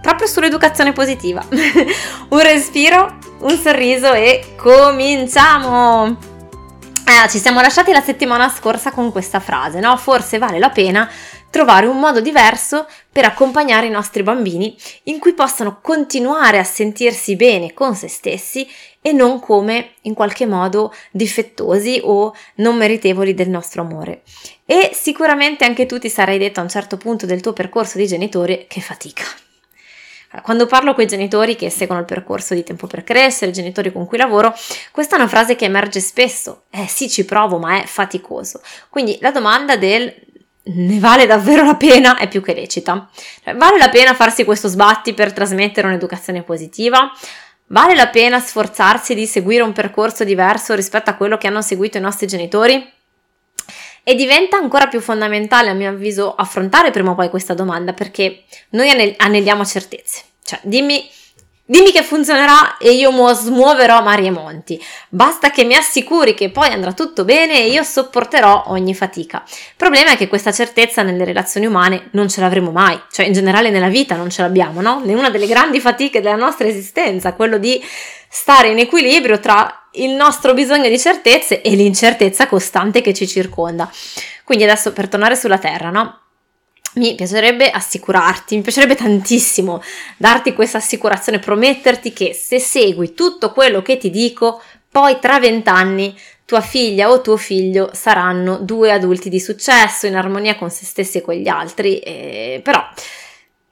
proprio sull'educazione positiva. un respiro, un sorriso e cominciamo! Eh, ci siamo lasciati la settimana scorsa con questa frase, no? Forse vale la pena trovare un modo diverso per accompagnare i nostri bambini in cui possano continuare a sentirsi bene con se stessi e non come in qualche modo difettosi o non meritevoli del nostro amore. E sicuramente anche tu ti sarai detto a un certo punto del tuo percorso di genitore che fatica. Quando parlo con i genitori che seguono il percorso di tempo per crescere, i genitori con cui lavoro, questa è una frase che emerge spesso. Eh sì, ci provo, ma è faticoso. Quindi la domanda del ne vale davvero la pena è più che lecita. Cioè, vale la pena farsi questo sbatti per trasmettere un'educazione positiva? Vale la pena sforzarsi di seguire un percorso diverso rispetto a quello che hanno seguito i nostri genitori? E diventa ancora più fondamentale, a mio avviso, affrontare prima o poi questa domanda perché noi anelliamo certezze. Cioè, dimmi, dimmi che funzionerà e io mu- smuoverò mari e monti. Basta che mi assicuri che poi andrà tutto bene e io sopporterò ogni fatica. Il problema è che questa certezza nelle relazioni umane non ce l'avremo mai, cioè in generale nella vita non ce l'abbiamo, no? È una delle grandi fatiche della nostra esistenza, quello di stare in equilibrio tra il nostro bisogno di certezze e l'incertezza costante che ci circonda. Quindi adesso per tornare sulla Terra, no? Mi piacerebbe assicurarti, mi piacerebbe tantissimo darti questa assicurazione, prometterti che se segui tutto quello che ti dico, poi tra vent'anni tua figlia o tuo figlio saranno due adulti di successo, in armonia con se stessi e con gli altri, eh, però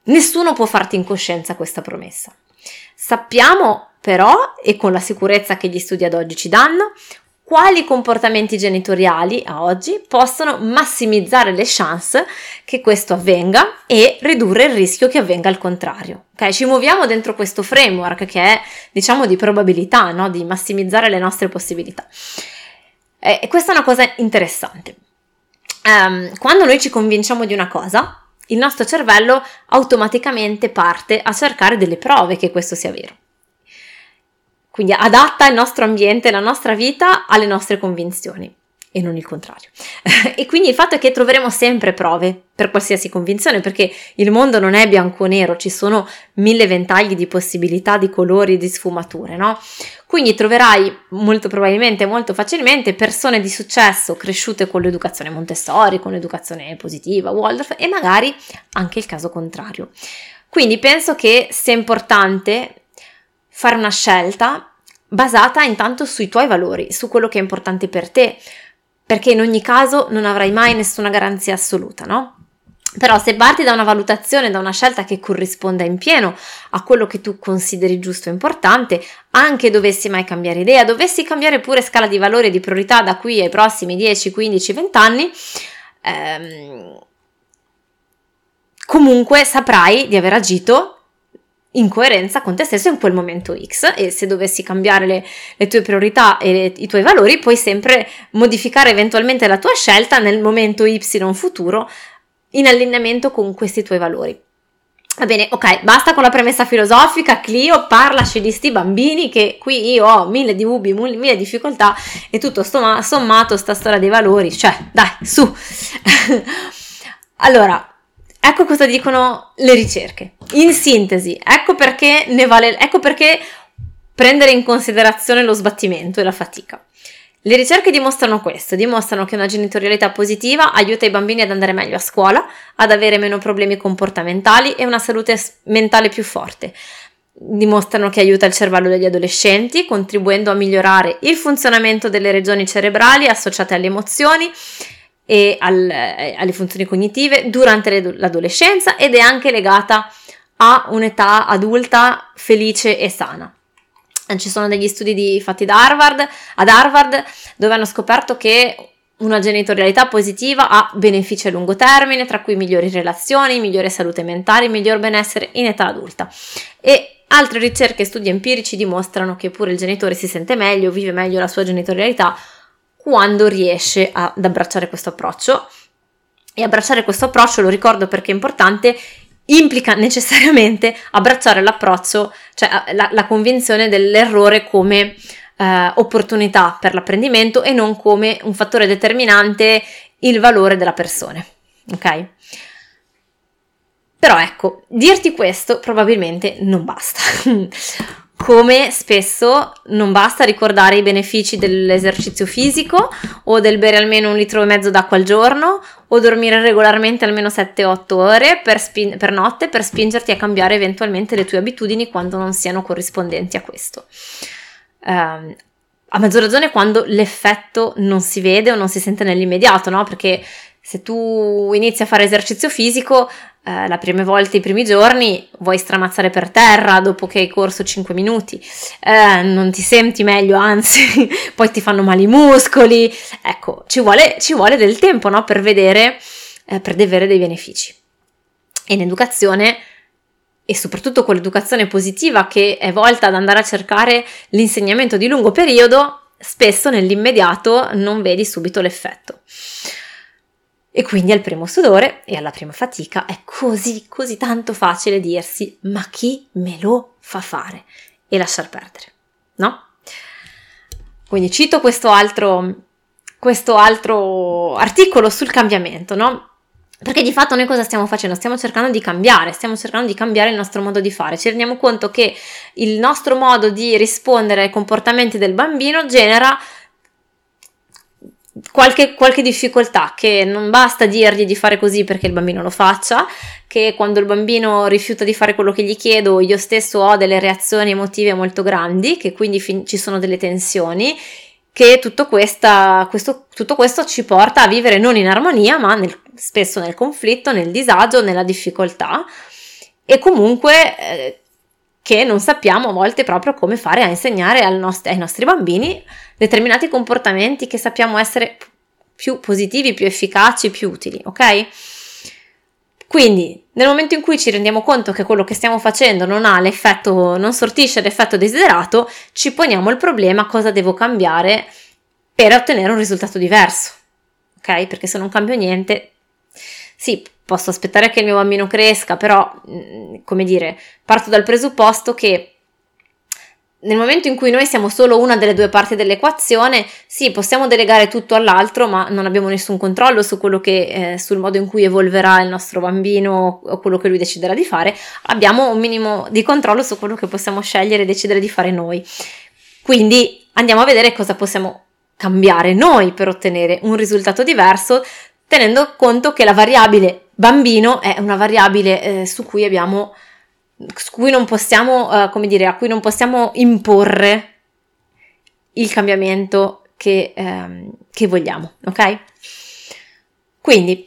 nessuno può farti in coscienza questa promessa. Sappiamo però, e con la sicurezza che gli studi ad oggi ci danno, quali comportamenti genitoriali a oggi possono massimizzare le chance che questo avvenga e ridurre il rischio che avvenga il contrario. Ok, ci muoviamo dentro questo framework che è, diciamo, di probabilità, no? di massimizzare le nostre possibilità. E questa è una cosa interessante. Um, quando noi ci convinciamo di una cosa, il nostro cervello automaticamente parte a cercare delle prove che questo sia vero. Quindi adatta il nostro ambiente, la nostra vita alle nostre convinzioni e non il contrario. e quindi il fatto è che troveremo sempre prove per qualsiasi convinzione, perché il mondo non è bianco o nero, ci sono mille ventagli di possibilità, di colori, di sfumature, no? Quindi troverai molto probabilmente, molto facilmente persone di successo cresciute con l'educazione Montessori, con l'educazione positiva, Waldorf e magari anche il caso contrario. Quindi penso che sia importante fare una scelta basata intanto sui tuoi valori, su quello che è importante per te, perché in ogni caso non avrai mai nessuna garanzia assoluta, no? Però se parti da una valutazione, da una scelta che corrisponda in pieno a quello che tu consideri giusto e importante, anche dovessi mai cambiare idea, dovessi cambiare pure scala di valori e di priorità da qui ai prossimi 10, 15, 20 anni, ehm, comunque saprai di aver agito in coerenza con te stesso in quel momento X e se dovessi cambiare le, le tue priorità e le, i tuoi valori puoi sempre modificare eventualmente la tua scelta nel momento Y futuro in allineamento con questi tuoi valori. Va bene, ok, basta con la premessa filosofica, Clio, parlaci di sti bambini che qui io ho mille dubbi, mille difficoltà e tutto sommato sta storia dei valori, cioè dai, su. allora, Ecco cosa dicono le ricerche. In sintesi, ecco perché, vale, ecco perché prendere in considerazione lo sbattimento e la fatica. Le ricerche dimostrano questo, dimostrano che una genitorialità positiva aiuta i bambini ad andare meglio a scuola, ad avere meno problemi comportamentali e una salute mentale più forte. Dimostrano che aiuta il cervello degli adolescenti, contribuendo a migliorare il funzionamento delle regioni cerebrali associate alle emozioni e al, eh, alle funzioni cognitive durante l'adolescenza ed è anche legata a un'età adulta felice e sana. Ci sono degli studi di, fatti da Harvard, ad Harvard dove hanno scoperto che una genitorialità positiva ha benefici a lungo termine, tra cui migliori relazioni, migliore salute mentale, miglior benessere in età adulta. E altre ricerche e studi empirici dimostrano che pure il genitore si sente meglio, vive meglio la sua genitorialità quando riesce ad abbracciare questo approccio. E abbracciare questo approccio, lo ricordo perché è importante, implica necessariamente abbracciare l'approccio, cioè la, la convinzione dell'errore come eh, opportunità per l'apprendimento e non come un fattore determinante il valore della persona. Ok? Però ecco, dirti questo probabilmente non basta. Come spesso non basta ricordare i benefici dell'esercizio fisico o del bere almeno un litro e mezzo d'acqua al giorno o dormire regolarmente almeno 7-8 ore per, spin- per notte per spingerti a cambiare eventualmente le tue abitudini quando non siano corrispondenti a questo. Um, a maggior ragione quando l'effetto non si vede o non si sente nell'immediato, no? Perché se tu inizi a fare esercizio fisico, eh, la prime volte, i primi giorni, vuoi stramazzare per terra dopo che hai corso 5 minuti, eh, non ti senti meglio, anzi, poi ti fanno male i muscoli. Ecco, ci vuole, ci vuole del tempo, no? Per vedere, eh, per avere dei benefici. E in educazione e soprattutto con l'educazione positiva che è volta ad andare a cercare l'insegnamento di lungo periodo, spesso nell'immediato non vedi subito l'effetto. E quindi al primo sudore e alla prima fatica è così, così tanto facile dirsi ma chi me lo fa fare e lasciar perdere, no? Quindi cito questo altro, questo altro articolo sul cambiamento, no? Perché di fatto noi cosa stiamo facendo? Stiamo cercando di cambiare, stiamo cercando di cambiare il nostro modo di fare. Ci rendiamo conto che il nostro modo di rispondere ai comportamenti del bambino genera qualche, qualche difficoltà, che non basta dirgli di fare così perché il bambino lo faccia, che quando il bambino rifiuta di fare quello che gli chiedo io stesso ho delle reazioni emotive molto grandi, che quindi fin- ci sono delle tensioni che tutto, questa, questo, tutto, questo ci porta a vivere non in armonia, ma nel, spesso nel conflitto, nel disagio, nella difficoltà. E comunque eh, che non sappiamo a volte proprio come fare a insegnare nost- ai nostri bambini determinati comportamenti che sappiamo essere più positivi, più efficaci, più utili, ok? Quindi, nel momento in cui ci rendiamo conto che quello che stiamo facendo non ha l'effetto, non sortisce l'effetto desiderato, ci poniamo il problema cosa devo cambiare per ottenere un risultato diverso. Ok? Perché se non cambio niente, sì, posso aspettare che il mio bambino cresca, però, mm, come dire, parto dal presupposto che nel momento in cui noi siamo solo una delle due parti dell'equazione, sì, possiamo delegare tutto all'altro, ma non abbiamo nessun controllo su quello che, eh, sul modo in cui evolverà il nostro bambino o quello che lui deciderà di fare. Abbiamo un minimo di controllo su quello che possiamo scegliere e decidere di fare noi. Quindi andiamo a vedere cosa possiamo cambiare noi per ottenere un risultato diverso, tenendo conto che la variabile bambino è una variabile eh, su cui abbiamo su cui non possiamo, uh, come dire, a cui non possiamo imporre il cambiamento che, um, che vogliamo, ok? Quindi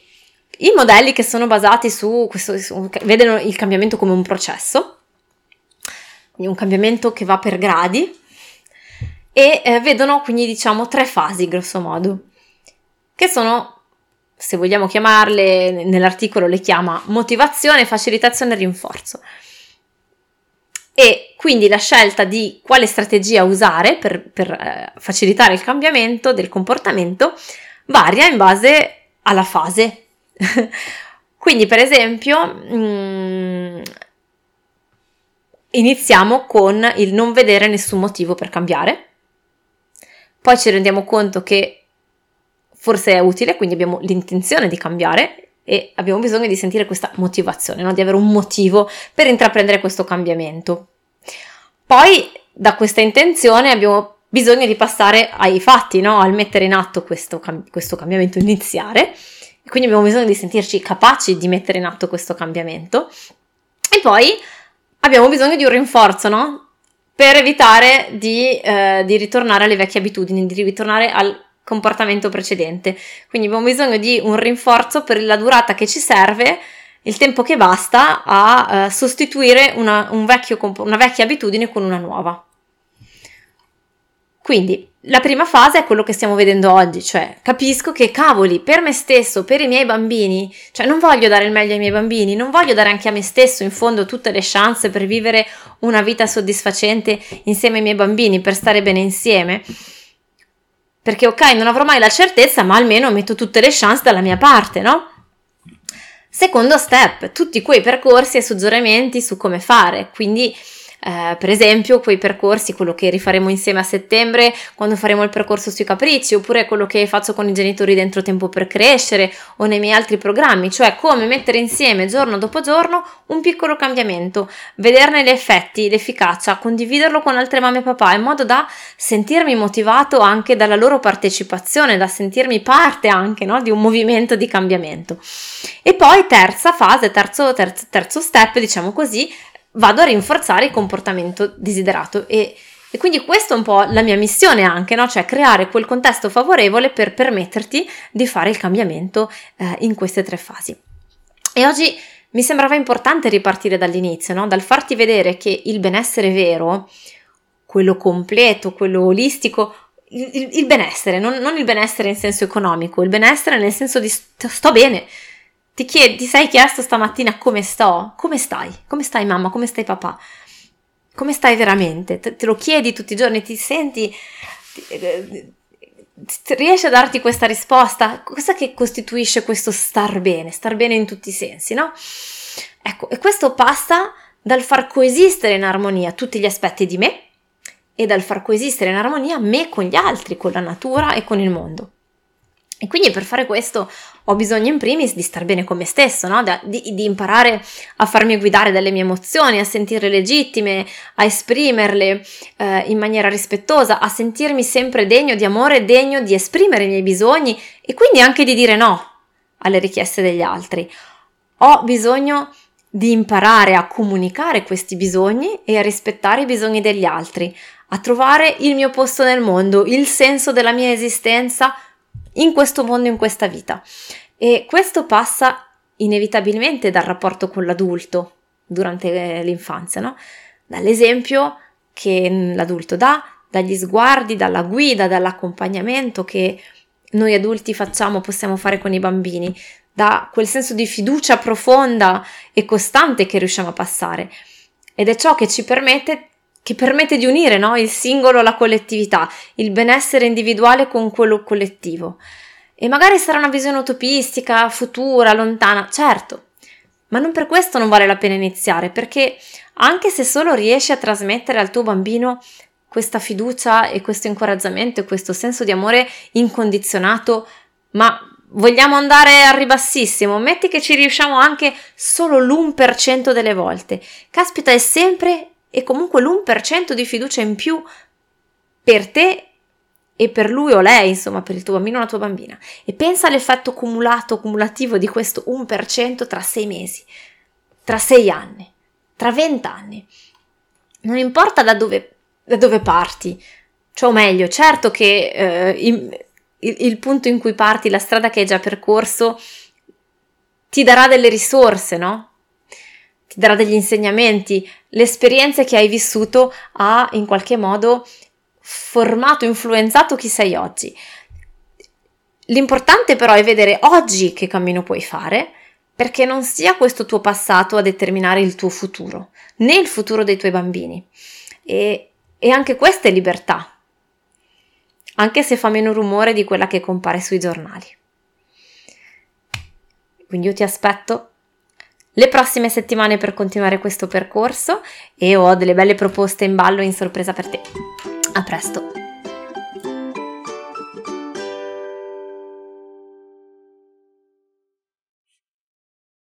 i modelli che sono basati su questo, su, vedono il cambiamento come un processo, quindi un cambiamento che va per gradi, e eh, vedono quindi diciamo tre fasi grosso modo, che sono, se vogliamo chiamarle, nell'articolo le chiama motivazione, facilitazione e rinforzo e quindi la scelta di quale strategia usare per, per eh, facilitare il cambiamento del comportamento varia in base alla fase. quindi, per esempio, mm, iniziamo con il non vedere nessun motivo per cambiare, poi ci rendiamo conto che forse è utile, quindi abbiamo l'intenzione di cambiare e abbiamo bisogno di sentire questa motivazione, no? di avere un motivo per intraprendere questo cambiamento. Poi da questa intenzione abbiamo bisogno di passare ai fatti, no? al mettere in atto questo, questo cambiamento iniziare. Quindi abbiamo bisogno di sentirci capaci di mettere in atto questo cambiamento. E poi abbiamo bisogno di un rinforzo, no? Per evitare di, eh, di ritornare alle vecchie abitudini, di ritornare al comportamento precedente. Quindi abbiamo bisogno di un rinforzo per la durata che ci serve, il tempo che basta a uh, sostituire una, un vecchio, una vecchia abitudine con una nuova. Quindi la prima fase è quello che stiamo vedendo oggi, cioè capisco che cavoli, per me stesso, per i miei bambini, cioè non voglio dare il meglio ai miei bambini, non voglio dare anche a me stesso in fondo tutte le chance per vivere una vita soddisfacente insieme ai miei bambini, per stare bene insieme. Perché ok, non avrò mai la certezza, ma almeno metto tutte le chance dalla mia parte, no? Secondo step, tutti quei percorsi e suggerimenti su come fare, quindi eh, per esempio quei percorsi, quello che rifaremo insieme a settembre quando faremo il percorso sui capricci, oppure quello che faccio con i genitori dentro Tempo per Crescere o nei miei altri programmi, cioè come mettere insieme giorno dopo giorno un piccolo cambiamento, vederne gli effetti, l'efficacia, condividerlo con altre mamme e papà in modo da sentirmi motivato anche dalla loro partecipazione, da sentirmi parte anche no, di un movimento di cambiamento. E poi terza fase, terzo, terzo, terzo step, diciamo così, vado a rinforzare il comportamento desiderato e, e quindi questa è un po' la mia missione anche, no? cioè creare quel contesto favorevole per permetterti di fare il cambiamento eh, in queste tre fasi. E oggi mi sembrava importante ripartire dall'inizio, no? dal farti vedere che il benessere vero, quello completo, quello olistico, il, il, benessere, non, non, il benessere in senso economico, il benessere nel senso di sto, sto bene, ti, chiedi, ti sei chiesto stamattina come sto? Come stai? Come stai mamma? Come stai papà? Come stai veramente? Te, te lo chiedi tutti i giorni, ti senti... Ti, eh, riesci a darti questa risposta? Cosa che costituisce questo star bene? Star bene in tutti i sensi, no? Ecco, e questo passa dal far coesistere in armonia tutti gli aspetti di me e dal far coesistere in armonia me con gli altri, con la natura e con il mondo. E quindi per fare questo ho bisogno in primis di star bene con me stesso, no? di, di, imparare a farmi guidare dalle mie emozioni, a sentirle legittime, a esprimerle eh, in maniera rispettosa, a sentirmi sempre degno di amore, degno di esprimere i miei bisogni e quindi anche di dire no alle richieste degli altri. Ho bisogno di imparare a comunicare questi bisogni e a rispettare i bisogni degli altri, a trovare il mio posto nel mondo, il senso della mia esistenza in questo mondo, in questa vita. E questo passa inevitabilmente dal rapporto con l'adulto durante l'infanzia, no? Dall'esempio che l'adulto dà, dagli sguardi, dalla guida, dall'accompagnamento che noi adulti facciamo, possiamo fare con i bambini, da quel senso di fiducia profonda e costante che riusciamo a passare. Ed è ciò che ci permette che permette di unire no? il singolo alla collettività, il benessere individuale con quello collettivo. E magari sarà una visione utopistica, futura, lontana, certo, ma non per questo non vale la pena iniziare, perché anche se solo riesci a trasmettere al tuo bambino questa fiducia e questo incoraggiamento e questo senso di amore incondizionato, ma vogliamo andare al ribassissimo, metti che ci riusciamo anche solo l'1% delle volte. Caspita, è sempre e comunque l'1% di fiducia in più per te e per lui o lei, insomma, per il tuo bambino o la tua bambina. E pensa all'effetto cumulato, cumulativo di questo 1% tra sei mesi, tra sei anni, tra vent'anni. Non importa da dove, da dove parti, cioè o meglio, certo che eh, il, il punto in cui parti, la strada che hai già percorso, ti darà delle risorse, no? Ti darà degli insegnamenti, le esperienze che hai vissuto ha in qualche modo formato, influenzato chi sei oggi. L'importante però è vedere oggi che cammino puoi fare, perché non sia questo tuo passato a determinare il tuo futuro, né il futuro dei tuoi bambini. E, e anche questa è libertà, anche se fa meno rumore di quella che compare sui giornali. Quindi io ti aspetto le prossime settimane per continuare questo percorso e ho delle belle proposte in ballo in sorpresa per te. A presto!